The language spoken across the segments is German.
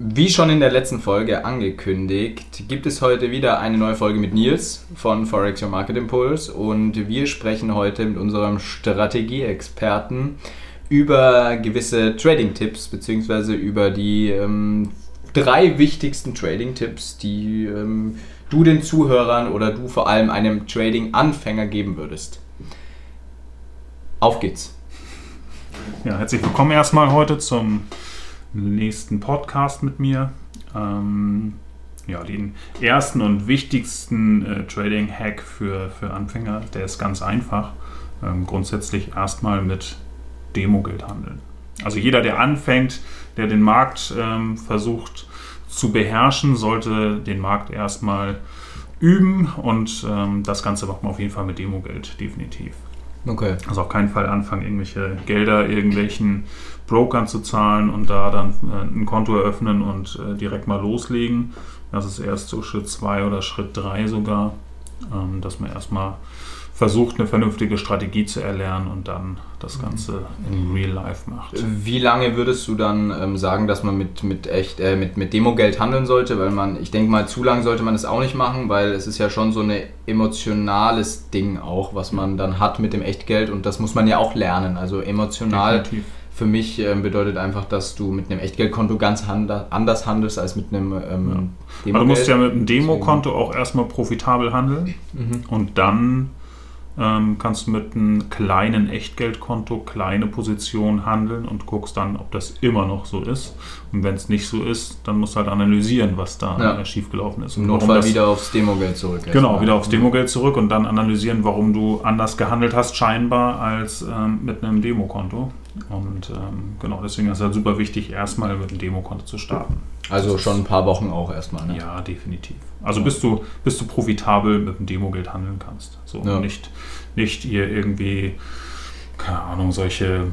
Wie schon in der letzten Folge angekündigt, gibt es heute wieder eine neue Folge mit Nils von Forex Your Market Impulse und wir sprechen heute mit unserem Strategieexperten über gewisse Trading-Tipps beziehungsweise über die ähm, drei wichtigsten Trading-Tipps, die ähm, du den Zuhörern oder du vor allem einem Trading-Anfänger geben würdest. Auf geht's. Ja, herzlich willkommen erstmal heute zum nächsten Podcast mit mir. Ähm, ja, den ersten und wichtigsten äh, Trading-Hack für, für Anfänger, der ist ganz einfach. Ähm, grundsätzlich erstmal mit Demogeld handeln. Also jeder, der anfängt, der den Markt ähm, versucht zu beherrschen, sollte den Markt erstmal üben und ähm, das Ganze macht man auf jeden Fall mit Demogeld, definitiv. Okay. Also auf keinen Fall anfangen, irgendwelche Gelder irgendwelchen Brokern zu zahlen und da dann äh, ein Konto eröffnen und äh, direkt mal loslegen. Das ist erst so Schritt 2 oder Schritt 3 sogar, ähm, dass man erstmal versucht, eine vernünftige Strategie zu erlernen und dann das Ganze in Real Life macht. Wie lange würdest du dann ähm, sagen, dass man mit, mit echt äh, mit, mit Demogeld handeln sollte? Weil man, ich denke mal, zu lang sollte man das auch nicht machen, weil es ist ja schon so ein emotionales Ding auch, was man dann hat mit dem Echtgeld und das muss man ja auch lernen. Also emotional. Definitiv für mich ähm, bedeutet einfach, dass du mit einem Echtgeldkonto ganz anders handelst als mit einem ähm, ja. Also du musst ja mit einem Demokonto auch erstmal profitabel handeln mhm. und dann ähm, kannst du mit einem kleinen Echtgeldkonto kleine Positionen handeln und guckst dann, ob das immer noch so ist. Und wenn es nicht so ist, dann musst du halt analysieren, was da ja. schiefgelaufen ist. Im Notfall das, wieder aufs Demogeld zurück. Genau, wieder aufs Demogeld zurück und dann analysieren, warum du anders gehandelt hast, scheinbar, als ähm, mit einem Demokonto. Und ähm, genau, deswegen ist es halt super wichtig, erstmal mit einem Demokonto zu starten. Also schon ein paar Wochen auch erstmal, ne? Ja, definitiv. Also bis du, bis du profitabel mit dem Demogeld handeln kannst. So ja. nicht, nicht ihr irgendwie, keine Ahnung, solche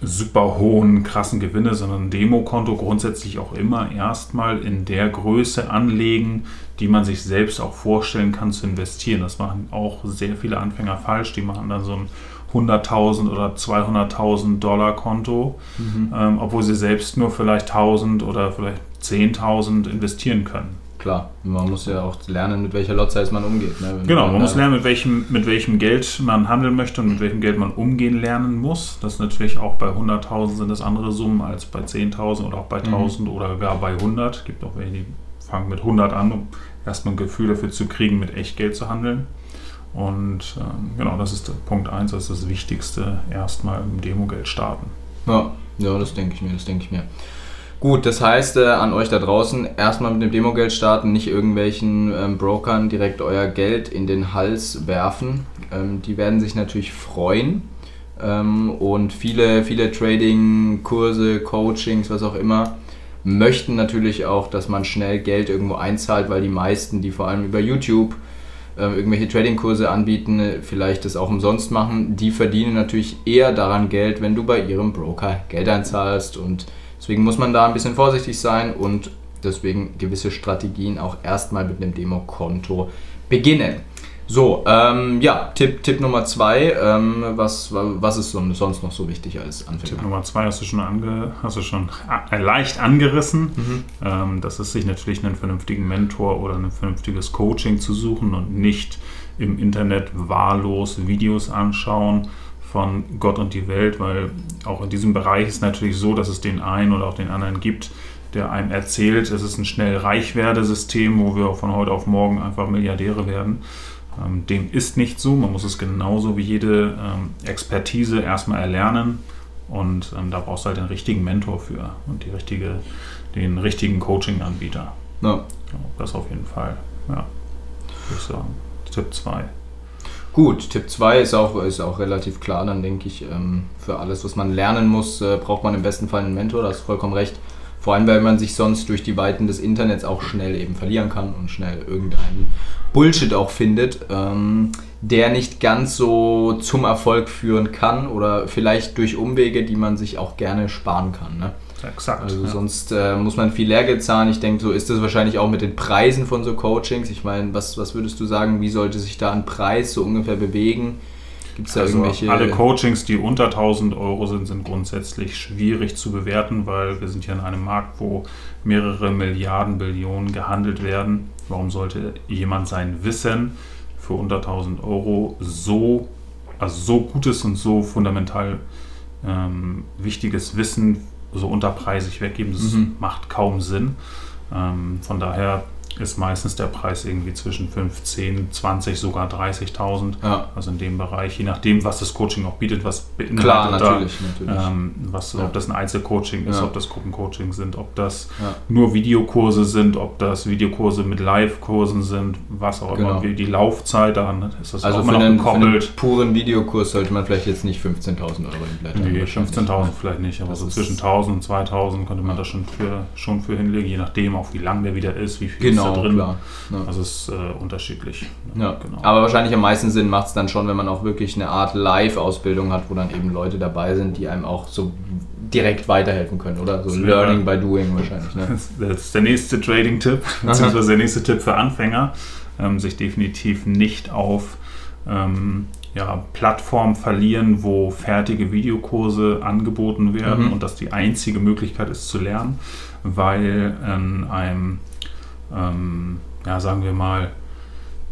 super hohen, krassen Gewinne, sondern ein Demokonto grundsätzlich auch immer erstmal in der Größe anlegen, die man sich selbst auch vorstellen kann zu investieren. Das machen auch sehr viele Anfänger falsch. Die machen dann so ein 100.000 oder 200.000 Dollar Konto, mhm. ähm, obwohl sie selbst nur vielleicht 1.000 oder vielleicht 10.000 investieren können. Klar, man muss ja auch lernen, mit welcher Lot Size man umgeht. Ne? Genau, man, man muss lernen, mit welchem, mit welchem Geld man handeln möchte und mit welchem Geld man umgehen lernen muss. Das ist natürlich auch bei 100.000 sind das andere Summen als bei 10.000 oder auch bei 1.000 mhm. oder gar bei 100. Es gibt auch welche, die fangen mit 100 an, um erstmal ein Gefühl dafür zu kriegen, mit Echtgeld zu handeln. Und ähm, genau, das ist Punkt 1, das ist das Wichtigste, erstmal im Demogeld starten. Ja, ja, das denke ich mir, das denke ich mir. Gut, das heißt äh, an euch da draußen, erstmal mit dem Demogeld starten, nicht irgendwelchen ähm, Brokern direkt euer Geld in den Hals werfen. Ähm, die werden sich natürlich freuen. Ähm, und viele, viele Trading-Kurse, Coachings, was auch immer, möchten natürlich auch, dass man schnell Geld irgendwo einzahlt, weil die meisten, die vor allem über YouTube irgendwelche Trading-Kurse anbieten, vielleicht das auch umsonst machen, die verdienen natürlich eher daran Geld, wenn du bei ihrem Broker Geld einzahlst und deswegen muss man da ein bisschen vorsichtig sein und deswegen gewisse Strategien auch erstmal mit einem Demokonto beginnen. So, ähm, ja, Tipp, Tipp Nummer zwei, ähm, was, was ist sonst noch so wichtig als Anfänger? Tipp Nummer zwei hast du schon, ange, hast du schon äh, leicht angerissen. Mhm. Ähm, das ist sich natürlich einen vernünftigen Mentor oder ein vernünftiges Coaching zu suchen und nicht im Internet wahllos Videos anschauen von Gott und die Welt, weil auch in diesem Bereich ist natürlich so, dass es den einen oder auch den anderen gibt, der einem erzählt, es ist ein schnell Reichwerdesystem, wo wir von heute auf morgen einfach Milliardäre werden. Ähm, dem ist nicht so. Man muss es genauso wie jede ähm, Expertise erstmal erlernen. Und ähm, da brauchst du halt den richtigen Mentor für und die richtige, den richtigen Coaching-Anbieter. Ja. Das auf jeden Fall. Ja, würde ich sagen. Tipp 2. Gut, Tipp 2 ist auch, ist auch relativ klar, dann denke ich, für alles, was man lernen muss, äh, braucht man im besten Fall einen Mentor, da hast du vollkommen recht. Vor allem, weil man sich sonst durch die Weiten des Internets auch schnell eben verlieren kann und schnell irgendeinen Bullshit auch findet, ähm, der nicht ganz so zum Erfolg führen kann oder vielleicht durch Umwege, die man sich auch gerne sparen kann. Ne? Exakt. Also ja. sonst äh, muss man viel Lehrgeld zahlen. Ich denke, so ist es wahrscheinlich auch mit den Preisen von so Coachings. Ich meine, was, was würdest du sagen, wie sollte sich da ein Preis so ungefähr bewegen? Gibt es da Also irgendwelche. alle Coachings, die unter 1000 Euro sind, sind grundsätzlich schwierig zu bewerten, weil wir sind ja in einem Markt, wo mehrere Milliarden, Billionen gehandelt werden. Warum sollte jemand sein Wissen für unter 1000 Euro so, also so gutes und so fundamental ähm, wichtiges Wissen so unterpreisig weggeben? Das Mhm. macht kaum Sinn. Ähm, von daher ist meistens der Preis irgendwie zwischen 15, 20, sogar 30.000. ja, Also in dem Bereich, je nachdem, was das Coaching auch bietet, was beinhaltet klar, da, natürlich. natürlich. ähm, was, Ja. ob das ein Einzelcoaching ist, Ja. ob das Gruppencoaching sind, ob das nur Videokurse sind, ob das Videokurse mit Live-Kursen sind, was auch Genau. immer, wie die Laufzeit, dann ist das also auch für immer noch einen, für einen gekoppelt. puren Videokurs sollte man vielleicht jetzt nicht 15.000 Euro hinblättern. Nee, wahrscheinlich. 15.000 vielleicht nicht, aber Das so zwischen 1.000 und 2.000 könnte man das schon für, schon für hinlegen, je nachdem auch wie lang der wieder ist, wie viel Genau, ist da drin. klar. Ja. Also es ist äh, unterschiedlich. Ja, genau. aber wahrscheinlich am meisten Sinn macht es dann schon, wenn man auch wirklich eine Art Live-Ausbildung hat, wo dann eben Leute dabei sind, die einem auch so direkt weiterhelfen können, oder? So Learning by Doing wahrscheinlich. Ne? Das ist der nächste Trading-Tipp, beziehungsweise der nächste Tipp für Anfänger, ähm, sich definitiv nicht auf ähm, ja, Plattformen verlieren, wo fertige Videokurse angeboten werden Mhm. und das die einzige Möglichkeit ist zu lernen, weil in einem, ähm, ja, sagen wir mal,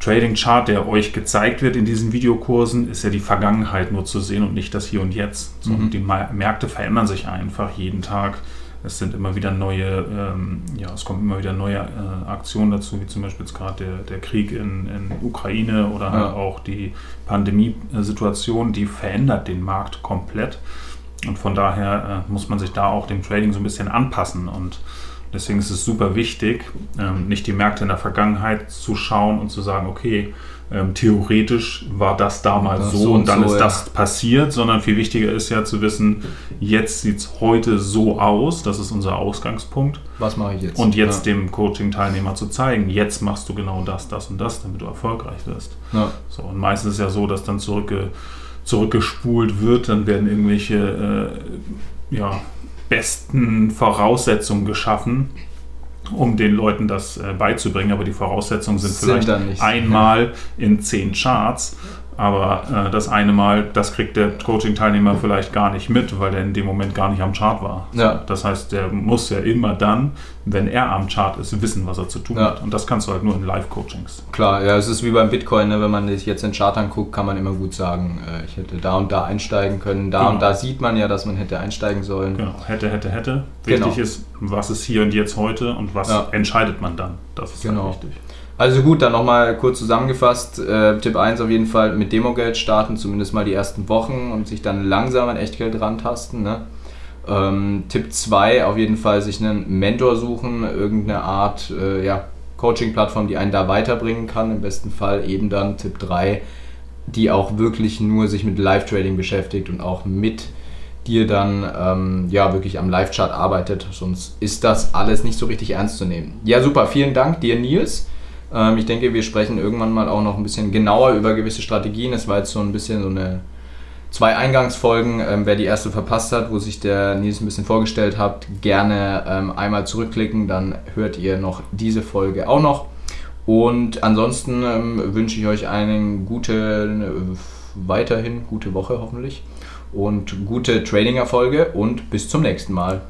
Trading-Chart, der euch gezeigt wird in diesen Videokursen, ist ja die Vergangenheit nur zu sehen und nicht das Hier und Jetzt. So, Mhm. Die Märkte verändern sich einfach jeden Tag. Es sind immer wieder neue, ähm, ja, es kommen immer wieder neue äh, Aktionen dazu, wie zum Beispiel jetzt gerade der, der Krieg in, in Ukraine oder halt Ja. auch die Pandemiesituation, die verändert den Markt komplett. Und von daher äh, muss man sich da auch dem Trading so ein bisschen anpassen. Und deswegen ist es super wichtig, ähm, nicht die Märkte in der Vergangenheit zu schauen und zu sagen, okay, ähm, theoretisch war das damals Das so, so und und dann so, ist ja. das passiert, sondern viel wichtiger ist ja zu wissen, jetzt sieht es heute so aus, das ist unser Ausgangspunkt. Was mache ich jetzt? Und jetzt ja. dem Coaching-Teilnehmer zu zeigen, jetzt machst du genau das, das und das, damit du erfolgreich wirst. Ja. So, und meistens ist ja so, dass dann zurückge, zurückgespult wird, dann werden irgendwelche äh, ja, besten Voraussetzungen geschaffen, um den Leuten das äh, beizubringen. Aber die Voraussetzungen sind, Sind vielleicht einmal in zehn Charts. Aber äh, das eine Mal, das kriegt der Coaching-Teilnehmer vielleicht gar nicht mit, weil er in dem Moment gar nicht am Chart war. Ja. Das heißt, der muss ja immer dann, wenn er am Chart ist, wissen, was er zu tun Ja. hat. Und das kannst du halt nur in Live-Coachings. Klar, ja, es ist wie beim Bitcoin, ne? wenn man sich jetzt den Chart anguckt, kann man immer gut sagen, äh, ich hätte da und da einsteigen können. Da Genau. und da sieht man ja, dass man hätte einsteigen sollen. Genau, hätte, hätte, hätte. Genau. Wichtig ist, was ist hier und jetzt heute und was Ja. entscheidet man dann. Das ist Genau. halt wichtig. Also gut, dann nochmal kurz zusammengefasst. Äh, Tipp 1 auf jeden Fall mit Demogeld starten, zumindest mal die ersten Wochen und sich dann langsam an Echtgeld rantasten. Ne? Ähm, Tipp 2 auf jeden Fall sich einen Mentor suchen, irgendeine Art äh, ja, Coaching-Plattform, die einen da weiterbringen kann. Im besten Fall eben dann Tipp 3, die auch wirklich nur sich mit Live-Trading beschäftigt und auch mit dir dann ähm, ja wirklich am Live-Chart arbeitet. Sonst ist das alles nicht so richtig ernst zu nehmen. Ja, super. Vielen Dank dir, Nils. Ähm, ich denke, wir sprechen irgendwann mal auch noch ein bisschen genauer über gewisse Strategien. Es war jetzt so ein bisschen so eine zwei Eingangsfolgen. Ähm, wer die erste verpasst hat, wo sich der Nils ein bisschen vorgestellt hat, gerne ähm, einmal zurückklicken, dann hört ihr noch diese Folge auch noch. Und ansonsten ähm, wünsche ich euch eine gute, äh, weiterhin gute Woche hoffentlich und gute Trading-Erfolge und bis zum nächsten Mal.